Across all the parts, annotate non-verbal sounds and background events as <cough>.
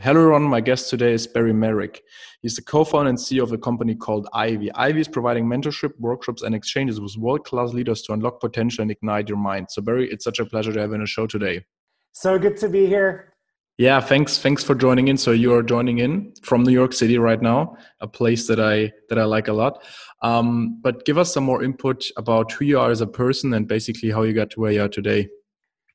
Hello, everyone. My guest today is Beri Meric. He's the co-founder and CEO of a company called Ivy. Ivy is providing mentorship, workshops, and exchanges with world-class leaders to unlock potential and ignite your mind. So, Beri, it's such a pleasure to have you on the show today. So good to be here. Yeah, thanks. Thanks for joining in. So you are joining in from New York City right now, a place that I that I like a lot. Um, but give us some more input about who you are as a person and basically how you got to where you are today.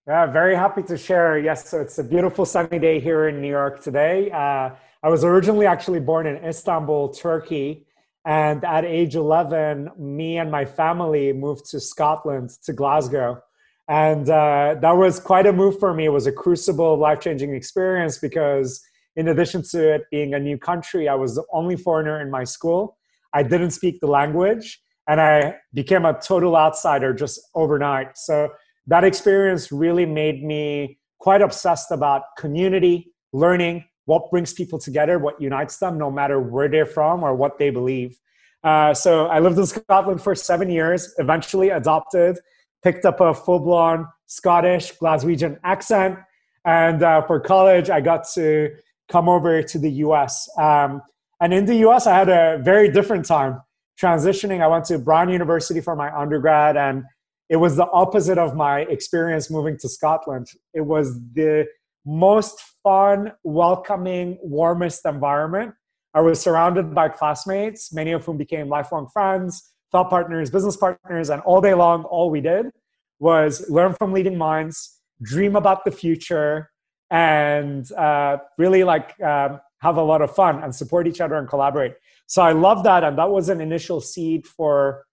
Yeah, very happy to share. Yes, so it's a beautiful sunny day here in New York today. Uh, I was originally actually born in Istanbul, Turkey. And at age 11, me and my family moved to Scotland, to Glasgow. And uh, that was quite a move for me. It was a crucible, life changing experience because, in addition to it being a new country, I was the only foreigner in my school. I didn't speak the language, and I became a total outsider just overnight. So that experience really made me quite obsessed about community, learning, what brings people together, what unites them, no matter where they're from or what they believe. Uh, so I lived in Scotland for seven years, eventually adopted, picked up a full blown Scottish, Glaswegian accent. And uh, for college, I got to come over to the US. Um, and in the US, I had a very different time transitioning. I went to Brown University for my undergrad and it was the opposite of my experience moving to Scotland. It was the most fun, welcoming, warmest environment. I was surrounded by classmates, many of whom became lifelong friends, thought partners, business partners, and all day long, all we did was learn from leading minds, dream about the future, and uh, really like uh, have a lot of fun and support each other and collaborate. So I love that, and that was an initial seed for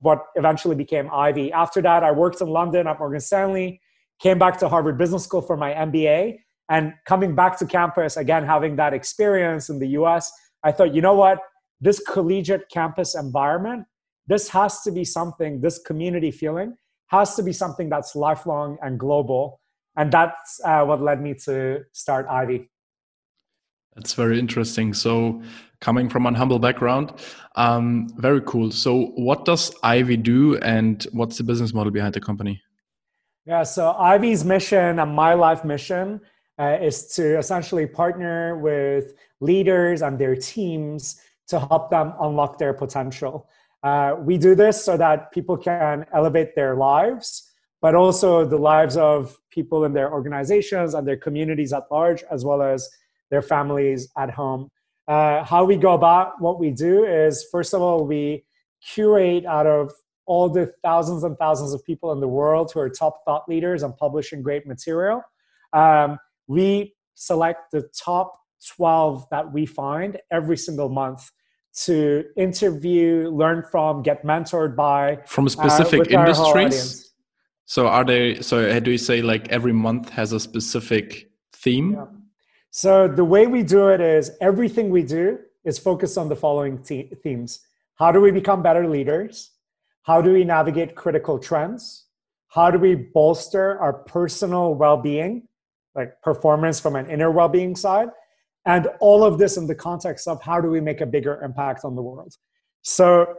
what eventually became Ivy. After that, I worked in London at Morgan Stanley, came back to Harvard Business School for my MBA, and coming back to campus, again, having that experience in the US, I thought, you know what? This collegiate campus environment, this has to be something, this community feeling has to be something that's lifelong and global. And that's uh, what led me to start Ivy. That's very interesting. So, coming from an humble background, um, very cool. So, what does Ivy do, and what's the business model behind the company? Yeah, so Ivy's mission and my life mission uh, is to essentially partner with leaders and their teams to help them unlock their potential. Uh, we do this so that people can elevate their lives, but also the lives of people in their organizations and their communities at large, as well as their families at home. Uh, how we go about what we do is, first of all, we curate out of all the thousands and thousands of people in the world who are top thought leaders and publishing great material. Um, we select the top 12 that we find every single month to interview, learn from, get mentored by from uh, specific uh, industries. So are they? So do you say like every month has a specific theme? Yeah. So the way we do it is everything we do is focused on the following te- themes: How do we become better leaders? How do we navigate critical trends? How do we bolster our personal well-being, like performance from an inner well-being side? And all of this in the context of how do we make a bigger impact on the world? So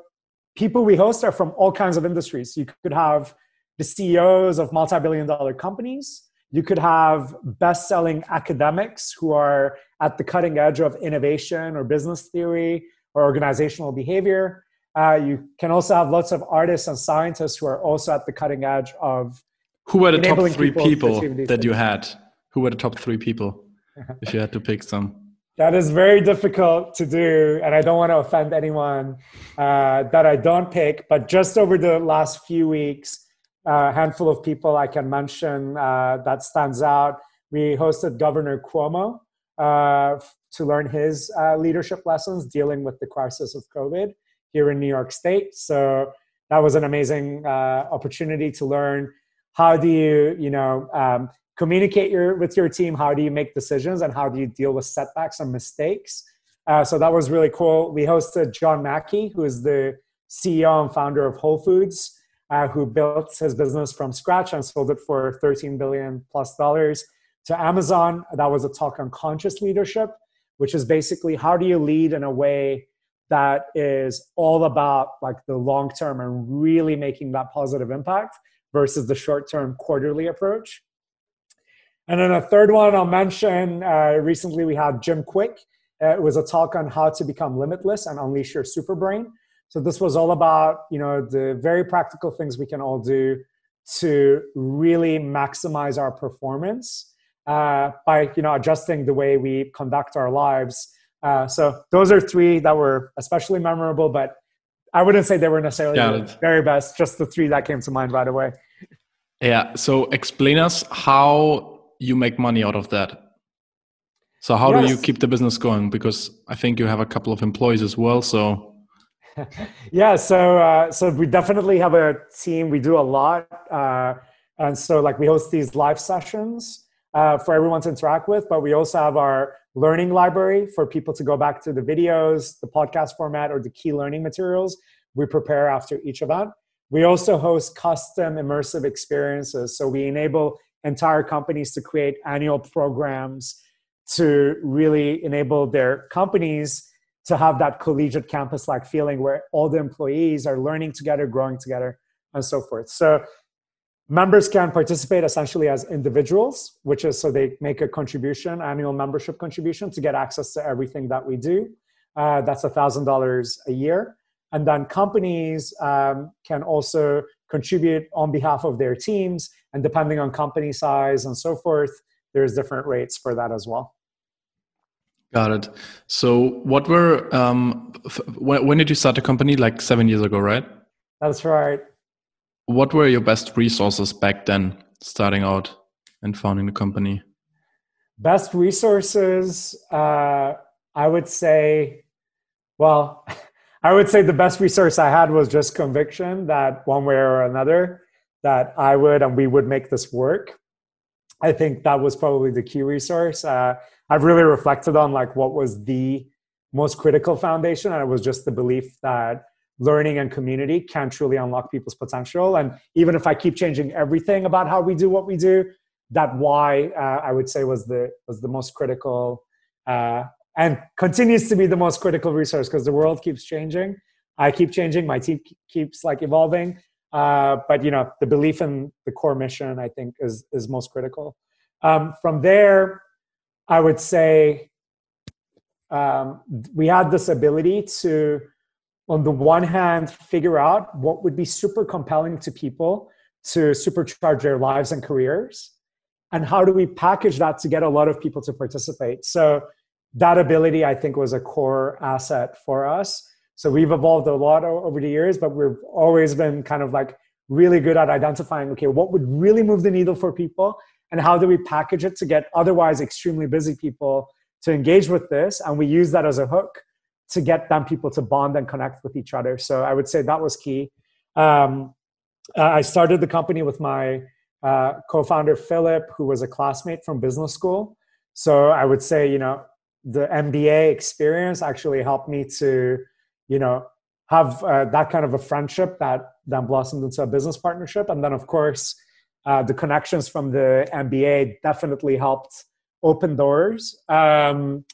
people we host are from all kinds of industries. You could have the CEOs of multi-billion dollar companies you could have best selling academics who are at the cutting edge of innovation or business theory or organizational behavior. Uh, you can also have lots of artists and scientists who are also at the cutting edge of. Who were the top three people, people that you had? Who were the top three people, <laughs> if you had to pick some? That is very difficult to do, and I don't want to offend anyone uh, that I don't pick. But just over the last few weeks, a handful of people I can mention uh, that stands out. We hosted Governor Cuomo uh, to learn his uh, leadership lessons dealing with the crisis of COVID here in New York State. So that was an amazing uh, opportunity to learn how do you, you know, um, communicate your, with your team, how do you make decisions, and how do you deal with setbacks and mistakes. Uh, so that was really cool. We hosted John Mackey, who is the CEO and founder of Whole Foods uh, who built his business from scratch and sold it for 13 billion plus dollars to Amazon. That was a talk on conscious leadership, which is basically how do you lead in a way that is all about like the long term and really making that positive impact versus the short term quarterly approach. And then a third one I'll mention uh, recently we had Jim Kwik. Uh, it was a talk on how to become limitless and unleash your super brain. So this was all about you know the very practical things we can all do to really maximize our performance uh, by you know adjusting the way we conduct our lives. Uh, so those are three that were especially memorable, but I wouldn't say they were necessarily yeah. the very best. Just the three that came to mind right away. Yeah. So explain us how you make money out of that. So how yes. do you keep the business going? Because I think you have a couple of employees as well. So <laughs> yeah, so uh, so we definitely have a team. We do a lot, uh, and so like we host these live sessions uh, for everyone to interact with. But we also have our learning library for people to go back to the videos, the podcast format, or the key learning materials we prepare after each event. We also host custom immersive experiences. So we enable entire companies to create annual programs to really enable their companies to have that collegiate campus like feeling where all the employees are learning together, growing together, and so forth. So members can participate essentially as individuals, which is so they make a contribution, annual membership contribution to get access to everything that we do. Uh, that's $1,000 a year. And then companies um, can also contribute on behalf of their teams. And depending on company size and so forth, there's different rates for that as well. Got it. So, what were um, when, when did you start the company? Like seven years ago, right? That's right. What were your best resources back then, starting out and founding the company? Best resources, uh, I would say, well, <laughs> I would say the best resource I had was just conviction that one way or another that I would and we would make this work. I think that was probably the key resource. Uh, I've really reflected on like what was the most critical foundation, and it was just the belief that learning and community can truly unlock people's potential. And even if I keep changing everything about how we do what we do, that why uh, I would say was the was the most critical uh, and continues to be the most critical resource because the world keeps changing. I keep changing. My team keeps like evolving. Uh, but you know, the belief in the core mission, I think, is is most critical. Um, from there, I would say um, we had this ability to, on the one hand, figure out what would be super compelling to people to supercharge their lives and careers, and how do we package that to get a lot of people to participate. So that ability, I think, was a core asset for us. So we've evolved a lot over the years, but we've always been kind of like really good at identifying okay what would really move the needle for people and how do we package it to get otherwise extremely busy people to engage with this? And we use that as a hook to get them people to bond and connect with each other. So i would say that was key. Um, i started the company with my uh, co-founder philip who was a classmate from business school. So i would say you know the mba experience actually helped me to you know have uh, that kind of a friendship that then blossomed into a business partnership. And then of course uh, the connections from the MBA definitely helped open doors. Um,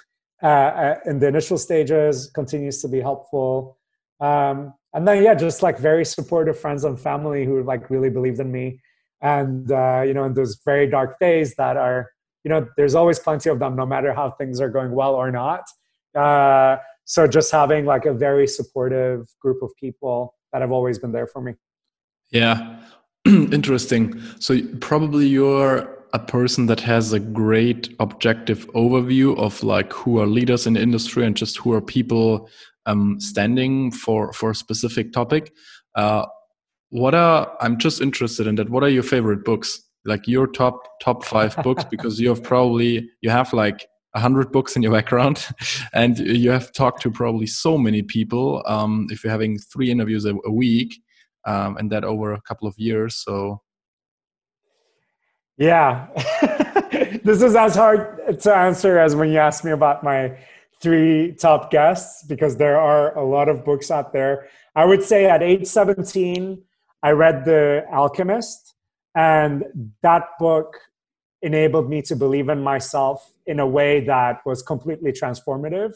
uh, uh, in the initial stages, continues to be helpful. Um, and then, yeah, just like very supportive friends and family who like really believed in me. And, uh, you know, in those very dark days that are, you know, there's always plenty of them, no matter how things are going well or not. Uh, so just having like a very supportive group of people that have always been there for me. Yeah. <clears throat> Interesting. So probably you're a person that has a great objective overview of like who are leaders in the industry and just who are people um, standing for for a specific topic. Uh, what are I'm just interested in that. What are your favorite books? Like your top top five books <laughs> because you have probably you have like a hundred books in your background, <laughs> and you have talked to probably so many people. Um, if you're having three interviews a, a week, um, and that over a couple of years. So, yeah, <laughs> this is as hard to answer as when you asked me about my three top guests because there are a lot of books out there. I would say at age 17, I read The Alchemist, and that book enabled me to believe in myself in a way that was completely transformative.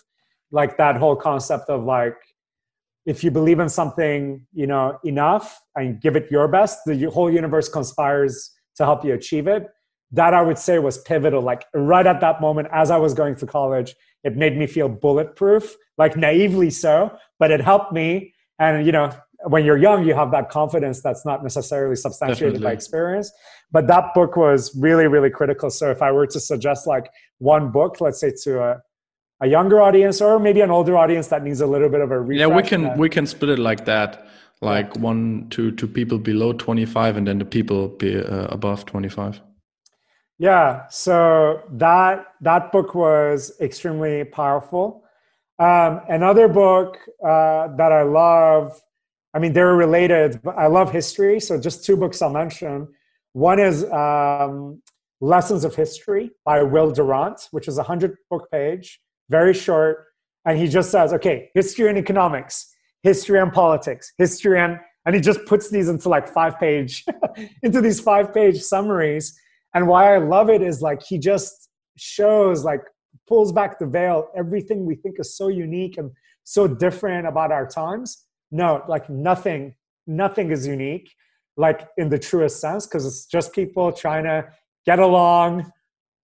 Like that whole concept of like, if you believe in something you know enough and give it your best the whole universe conspires to help you achieve it that I would say was pivotal. Like right at that moment, as I was going to college, it made me feel bulletproof, like naively so, but it helped me. And, you know, when you're young, you have that confidence that's not necessarily substantiated Definitely. by experience. But that book was really, really critical. So if I were to suggest like one book, let's say to a, a younger audience or maybe an older audience that needs a little bit of a refresh. Yeah, we can we can split it like that, like one to to people below 25 and then the people be, uh, above 25. Yeah, so that that book was extremely powerful. Um, another book uh, that I love, I mean, they're related, but I love history. So just two books I'll mention. One is um, Lessons of History by Will Durant, which is a hundred book page, very short, and he just says, okay, history and economics, history and politics, history and and he just puts these into like five page <laughs> into these five page summaries and why I love it is like he just shows like pulls back the veil everything we think is so unique and so different about our times. No, like nothing, nothing is unique, like in the truest sense, because it's just people trying to get along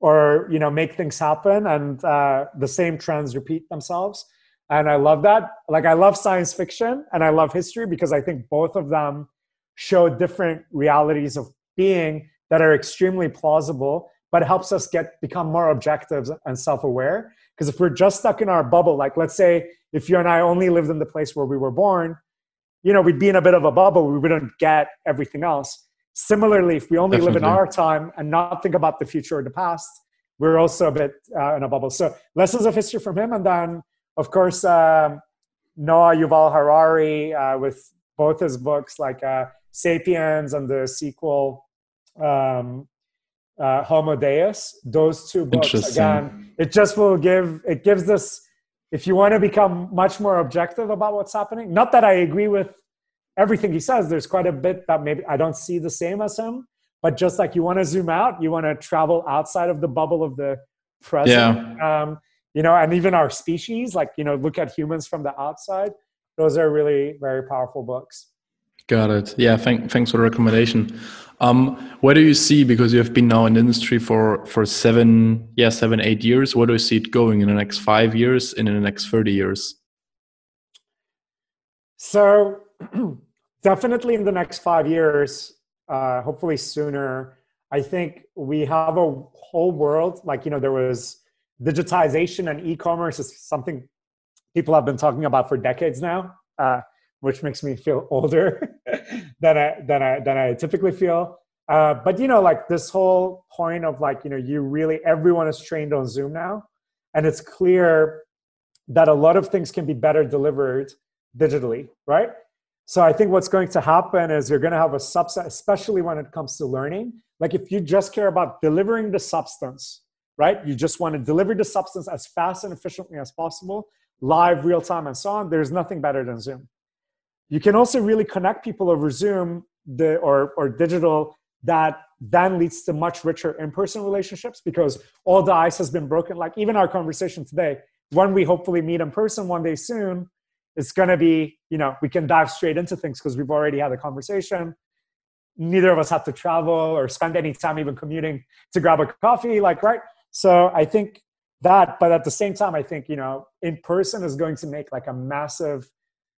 or you know make things happen, and uh, the same trends repeat themselves. And I love that. Like I love science fiction and I love history because I think both of them show different realities of being that are extremely plausible but helps us get become more objective and self-aware because if we're just stuck in our bubble like let's say if you and i only lived in the place where we were born you know we'd be in a bit of a bubble we wouldn't get everything else similarly if we only Definitely. live in our time and not think about the future or the past we're also a bit uh, in a bubble so lessons of history from him and then of course um, noah yuval harari uh, with both his books like uh, sapiens and the sequel um, uh, Homo Deus. Those two books again, it just will give it gives us if you want to become much more objective about what's happening. Not that I agree with everything he says. There's quite a bit that maybe I don't see the same as him. But just like you want to zoom out, you want to travel outside of the bubble of the present. Yeah. Um, you know, and even our species, like you know, look at humans from the outside. Those are really very powerful books. Got it. Yeah. Thank, thanks for the recommendation. Um, where do you see because you have been now in the industry for for seven, yeah, seven, eight years? Where do you see it going in the next five years and in the next thirty years? So, <clears throat> definitely in the next five years, uh, hopefully sooner. I think we have a whole world like you know there was digitization and e-commerce is something people have been talking about for decades now. Uh, which makes me feel <laughs> older <laughs> than I than I than I typically feel. Uh, but you know, like this whole point of like you know, you really everyone is trained on Zoom now, and it's clear that a lot of things can be better delivered digitally, right? So I think what's going to happen is you're going to have a subset, especially when it comes to learning. Like if you just care about delivering the substance, right? You just want to deliver the substance as fast and efficiently as possible, live, real time, and so on. There's nothing better than Zoom. You can also really connect people over Zoom the, or, or digital that then leads to much richer in-person relationships because all the ice has been broken. Like even our conversation today, when we hopefully meet in person one day soon, it's going to be, you know, we can dive straight into things because we've already had a conversation. Neither of us have to travel or spend any time even commuting to grab a coffee, like, right? So I think that, but at the same time, I think, you know, in person is going to make like a massive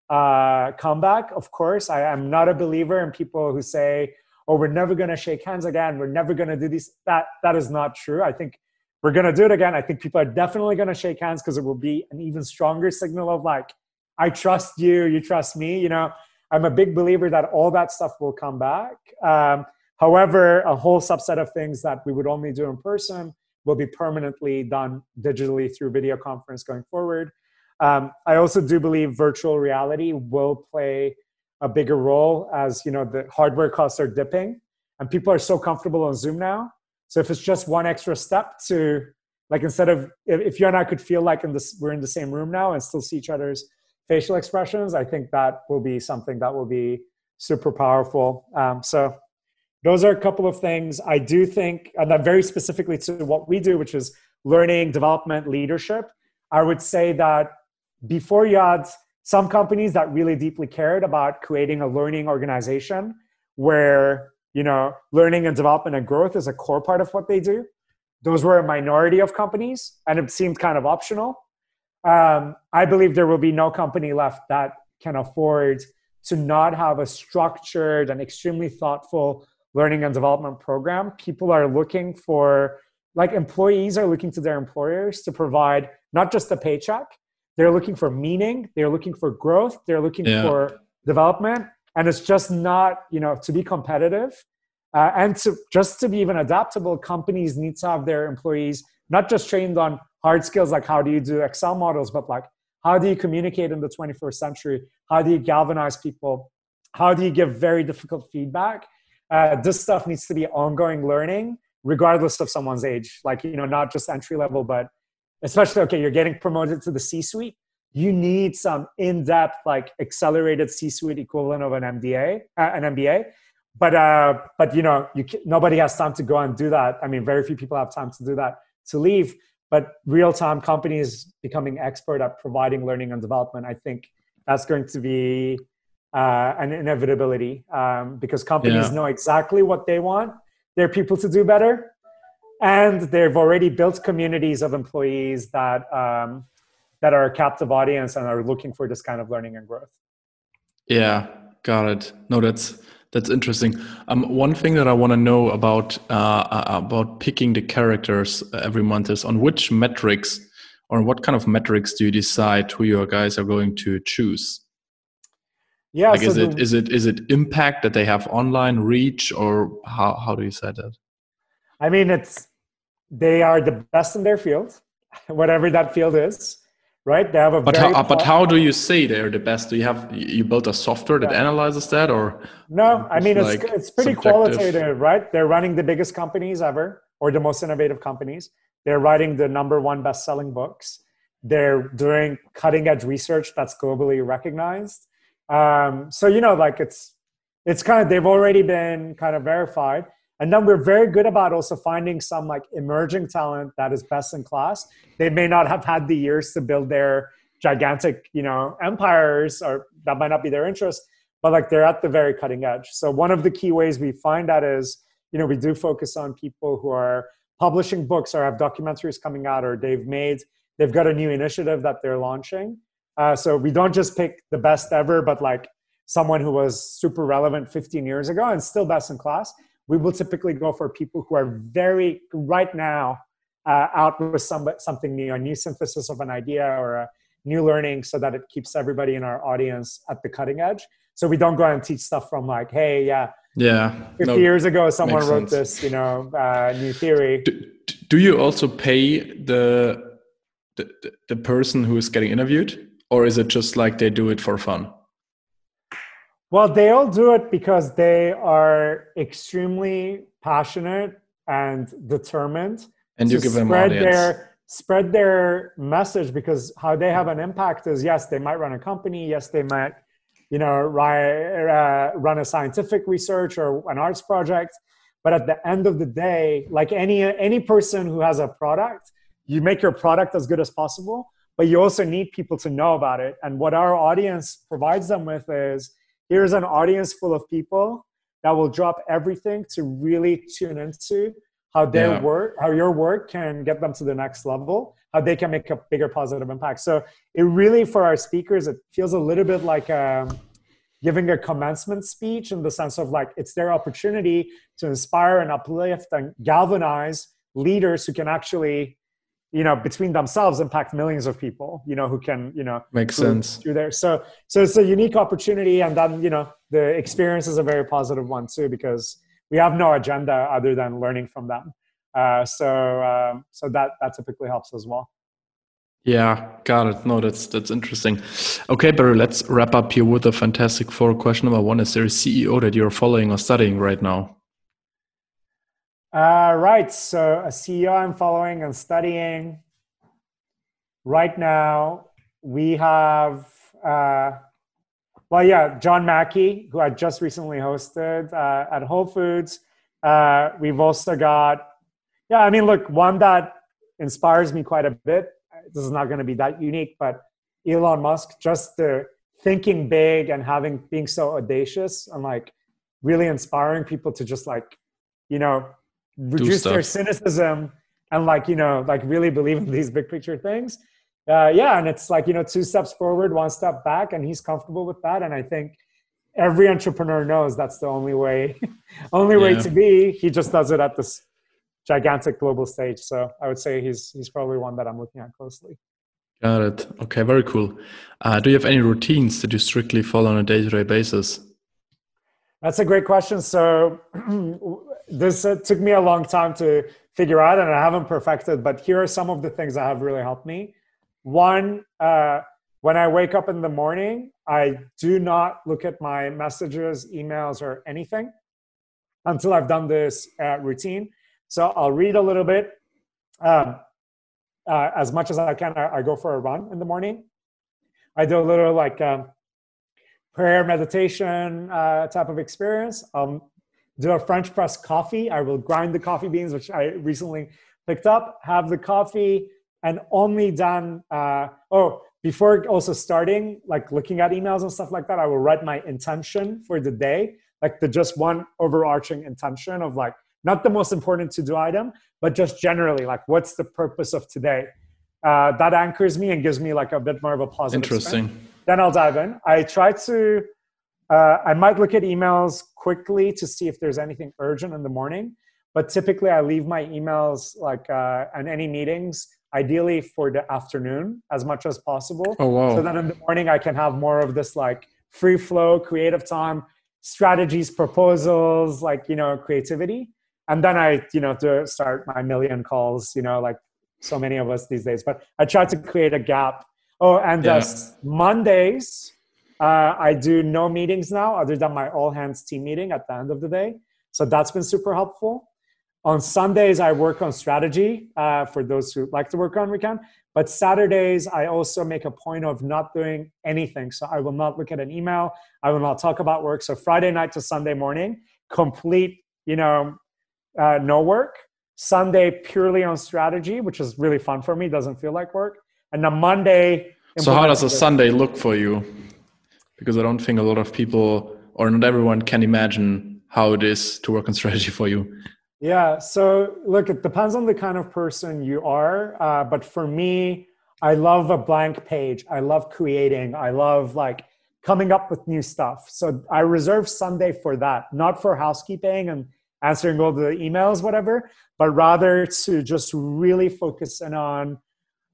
uh, comeback. Of course, I am not a believer in people who say, "Oh, we're never going to shake hands again. We're never going to do this." That that is not true. I think we're going to do it again. I think people are definitely going to shake hands because it will be an even stronger signal of like, "I trust you. You trust me." You know, I'm a big believer that all that stuff will come back. Um, however, a whole subset of things that we would only do in person will be permanently done digitally through video conference going forward. Um, I also do believe virtual reality will play a bigger role as you know the hardware costs are dipping, and people are so comfortable on Zoom now. So if it's just one extra step to like instead of if, you and I could feel like in this we're in the same room now and still see each other's facial expressions, I think that will be something that will be super powerful. Um, so those are a couple of things I do think, and that very specifically to what we do, which is learning, development, leadership. I would say that before you had some companies that really deeply cared about creating a learning organization where you know, learning and development and growth is a core part of what they do. Those were a minority of companies, and it seemed kind of optional. Um, I believe there will be no company left that can afford to not have a structured and extremely thoughtful learning and development program. People are looking for, like, employees are looking to their employers to provide not just a paycheck, they're looking for meaning, they're looking for growth, they're looking yeah. for development. And it's just not, you know, to be competitive uh, and to just to be even adaptable, companies need to have their employees not just trained on hard skills like how do you do Excel models, but like how do you communicate in the 21st century? How do you galvanize people? How do you give very difficult feedback? Uh, this stuff needs to be ongoing learning, regardless of someone's age. Like, you know, not just entry level, but especially, okay, you're getting promoted to the C suite. You need some in depth, like accelerated C suite equivalent of an MBA, uh, an MBA. But, uh, but you know, you, nobody has time to go and do that. I mean, very few people have time to do that to leave but real-time companies becoming expert at providing learning and development. I think that's going to be uh, an inevitability um, because companies yeah. know exactly what they want their people to do better and they've already built communities of employees that um, that are a captive audience and are looking for this kind of learning and growth. Yeah got it. No that's that's interesting. Um, one thing that I want to know about uh, uh, about picking the characters every month is on which metrics or what kind of metrics do you decide who your guys are going to choose? Yeah, like so is it is it is it impact that they have online reach or how how do you say that? I mean, it's they are the best in their field, <laughs> whatever that field is right? They have a but how, but how do you say they're the best? Do you have you built a software that yeah. analyzes that, or no? I mean, it's like it's pretty subjective? qualitative, right? They're running the biggest companies ever, or the most innovative companies. They're writing the number one best-selling books. They're doing cutting-edge research that's globally recognized. Um, so you know, like it's it's kind of they've already been kind of verified and then we're very good about also finding some like emerging talent that is best in class. They may not have had the years to build their gigantic, you know, empires, or that might not be their interest, but like they're at the very cutting edge. So one of the key ways we find that is, you know, we do focus on people who are publishing books or have documentaries coming out or they've made they've got a new initiative that they're launching. Uh, so we don't just pick the best ever, but like someone who was super relevant 15 years ago and still best in class we will typically go for people who are very right now uh, out with some, something new, a new synthesis of an idea or a new learning so that it keeps everybody in our audience at the cutting edge. So we don't go and teach stuff from like, hey, yeah, yeah, 50 no, years ago someone wrote sense. this, you know, uh, new theory. Do, do you also pay the, the the person who is getting interviewed, or is it just like they do it for fun? Well, they all do it because they are extremely passionate and determined. And you give them spread audience. their spread their message because how they have an impact is yes, they might run a company, yes, they might, you know, uh, run a scientific research or an arts project. But at the end of the day, like any any person who has a product, you make your product as good as possible, but you also need people to know about it. And what our audience provides them with is here's an audience full of people that will drop everything to really tune into how their yeah. work how your work can get them to the next level how they can make a bigger positive impact so it really for our speakers it feels a little bit like um, giving a commencement speech in the sense of like it's their opportunity to inspire and uplift and galvanize leaders who can actually you know between themselves impact millions of people you know who can you know makes sense. through there so so it's a unique opportunity and then you know the experience is a very positive one too because we have no agenda other than learning from them. Uh, so um, so that that typically helps as well. Yeah got it. No that's that's interesting. Okay Beri let's wrap up here with a fantastic four question number one. Is there a ceo that you're following or studying right now uh, right. So a CEO I'm following and studying. Right now, we have, uh, well, yeah, John Mackey, who I just recently hosted uh, at Whole Foods. Uh, we've also got, yeah, I mean, look, one that inspires me quite a bit. This is not going to be that unique, but Elon Musk, just the thinking big and having being so audacious and like really inspiring people to just like, you know, reduce their cynicism and like, you know, like really believe in these big picture things. Uh, yeah, and it's like, you know, two steps forward, one step back, and he's comfortable with that. And I think every entrepreneur knows that's the only way, <laughs> only yeah. way to be. He just does it at this gigantic global stage. So I would say he's he's probably one that I'm looking at closely. Got it. Okay, very cool. Uh, do you have any routines that you strictly follow on a day-to-day basis? That's a great question. So <clears throat> this uh, took me a long time to figure out, and I haven't perfected. But here are some of the things that have really helped me. One, uh, when I wake up in the morning, I do not look at my messages, emails, or anything until I've done this uh, routine. So I'll read a little bit. Um, uh, as much as I can, I, I, go for a run in the morning. I do a little like um, prayer meditation uh, type of experience. Um, do a French press coffee. I will grind the coffee beans, which I recently picked up, have the coffee, and only done. Uh, oh, before also starting, like looking at emails and stuff like that, I will write my intention for the day, like the just one overarching intention of like not the most important to do item, but just generally, like what's the purpose of today? Uh, that anchors me and gives me like a bit more of a positive. Interesting. Then I'll dive in. I try to. Uh, I might look at emails quickly to see if there's anything urgent in the morning, but typically I leave my emails like uh, and any meetings ideally for the afternoon as much as possible. Oh wow! So that in the morning I can have more of this like free flow, creative time, strategies, proposals, like you know creativity and then I, you know, to start my million calls, you know, like so many of us these days. But I try to create a gap. Oh, and yeah. Mondays, uh, I do no meetings now other than my all hands team meeting at the end of the day. So that's been super helpful. On Sundays, I work on strategy uh, for those who like to work on weekend. But Saturdays, I also make a point of not doing anything. So I will not look at an email. I will not talk about work. So Friday night to Sunday morning, complete, you know, uh, no work. Sunday purely on strategy, which is really fun for me. Doesn't feel like work. And then Monday. So how does a Sunday look for you? Because I don't think a lot of people or not everyone can imagine how it is to work on strategy for you. Yeah. So look, it depends on the kind of person you are. Uh, but for me, I love a blank page. I love creating. I love like coming up with new stuff. So I reserve Sunday for that, not for housekeeping and answering all the emails, whatever, but rather to just really focus in on,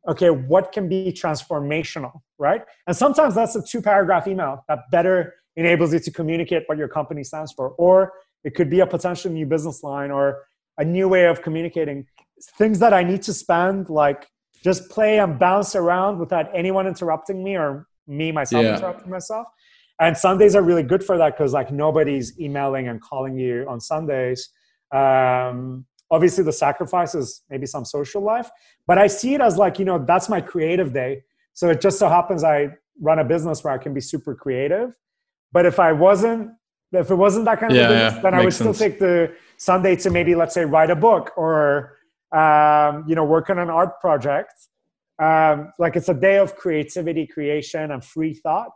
okay, what can be transformational, right? And sometimes that's a two paragraph email that better enables you to communicate what your company stands for. Or it could be a potential new business line or a new way of communicating. Things that I need to spend, like just play and bounce around without anyone interrupting me or me myself yeah. interrupting myself and sundays are really good for that because like nobody's emailing and calling you on sundays um, obviously the sacrifice is maybe some social life but i see it as like you know that's my creative day. So it just so happens i run a business where i can be super creative. But if i wasn't if it wasn't that kind of yeah, business yeah, then i would sense. still take the sunday to maybe let's say write a book or um, you know work on an art project. Um, like it's a day of creativity creation and free thought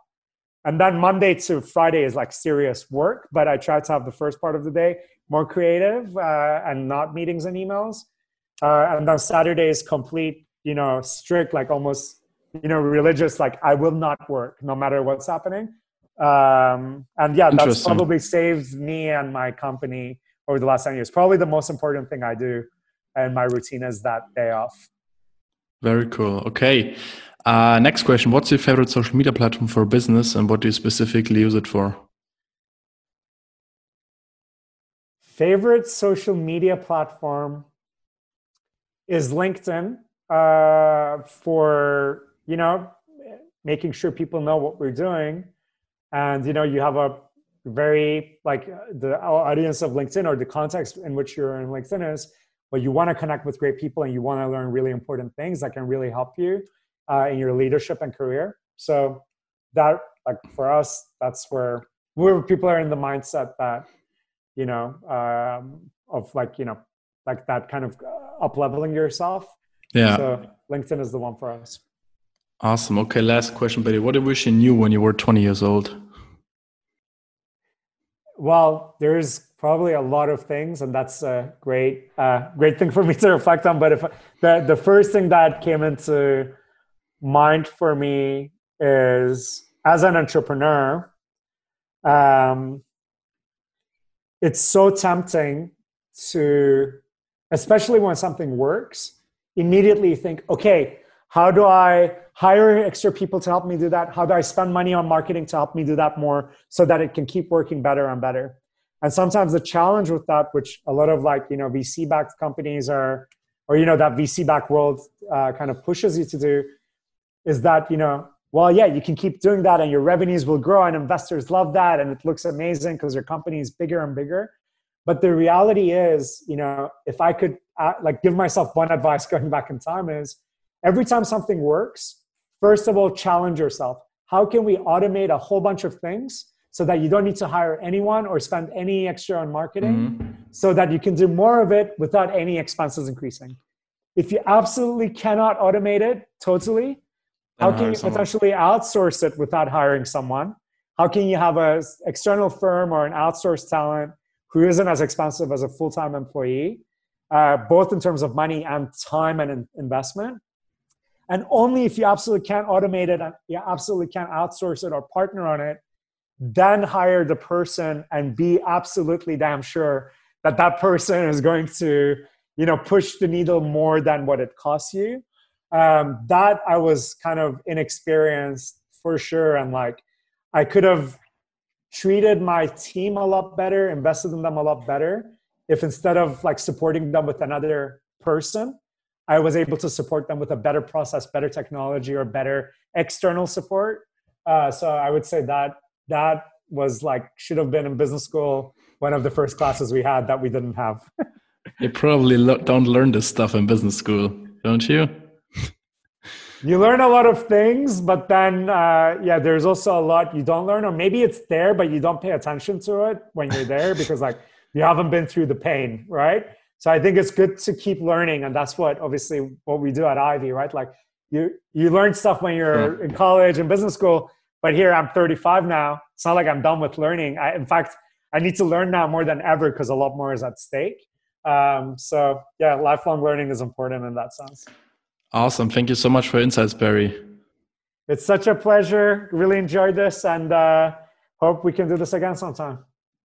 and then monday to friday is like serious work but i try to have the first part of the day more creative uh, and not meetings and emails. Uh, and then saturday is complete you know strict like almost you know religious like i will not work no matter what's happening. Um, and yeah that's probably saved me and my company over the last 10 years. Probably the most important thing i do and my routine is that day off. Very cool. Okay uh, next question What's your favorite social media platform for business and what do you specifically use it for? Favorite social media platform is LinkedIn uh, for, you know, making sure people know what we're doing. And, you know, you have a very, like, the audience of LinkedIn or the context in which you're in LinkedIn is, but you want to connect with great people and you want to learn really important things that can really help you uh, in your leadership and career. So that, like for us, that's where where people are in the mindset that you know um, of like you know like that kind of uh, up leveling yourself. Yeah. So LinkedIn is the one for us. Awesome. Okay, last question, Betty. What do you wish you knew when you were 20 years old? well, there's probably a lot of things, and that's a great, uh, great thing for me to reflect on. But if the the first thing that came into mind for me is as an entrepreneur, um, it's so tempting to, especially when something works, immediately think, okay, how do I hire extra people to help me do that? How do I spend money on marketing to help me do that more so that it can keep working better and better? And sometimes the challenge with that, which a lot of like, you know, VC backed companies are, or, you know, that VC backed world uh, kind of pushes you to do is that, you know, well, yeah, you can keep doing that and your revenues will grow and investors love that and it looks amazing because your company is bigger and bigger. But the reality is, you know, if I could uh, like give myself one advice <laughs> going back in time is every time something works, first of all, challenge yourself. How can we automate a whole bunch of things so that you don't need to hire anyone or spend any extra on marketing mm-hmm. so that you can do more of it without any expenses increasing? If you absolutely cannot automate it totally, how can you someone. potentially outsource it without hiring someone? How can you have an external firm or an outsourced talent who isn't as expensive as a full-time employee, uh, both in terms of money and time and in- investment? And only if you absolutely can't automate it and you absolutely can't outsource it or partner on it, then hire the person and be absolutely damn sure that that person is going to, you know, push the needle more than what it costs you um, that I was kind of inexperienced for sure. And like, I could have treated my team a lot better, invested in them a lot better, if instead of like supporting them with another person, I was able to support them with a better process, better technology, or better external support. Uh, so I would say that that was like should have been in business school one of the first classes we had that we didn't have. <laughs> you probably lo- don't learn this stuff in business school, don't you? You learn a lot of things, but then uh, yeah, there's also a lot you don't learn, or maybe it's there, but you don't pay attention to it when you're there <laughs> because like you haven't been through the pain, right? So I think it's good to keep learning, and that's what obviously what we do at Ivy, right? Like you you learn stuff when you're yeah. in college and business school, but here I'm 35 now. It's not like I'm done with learning. I, in fact, I need to learn now more than ever because a lot more is at stake. Um, so yeah, lifelong learning is important in that sense. Awesome. Thank you so much for insights, Beri. It's such a pleasure. Really enjoyed this and uh, hope we can do this again sometime.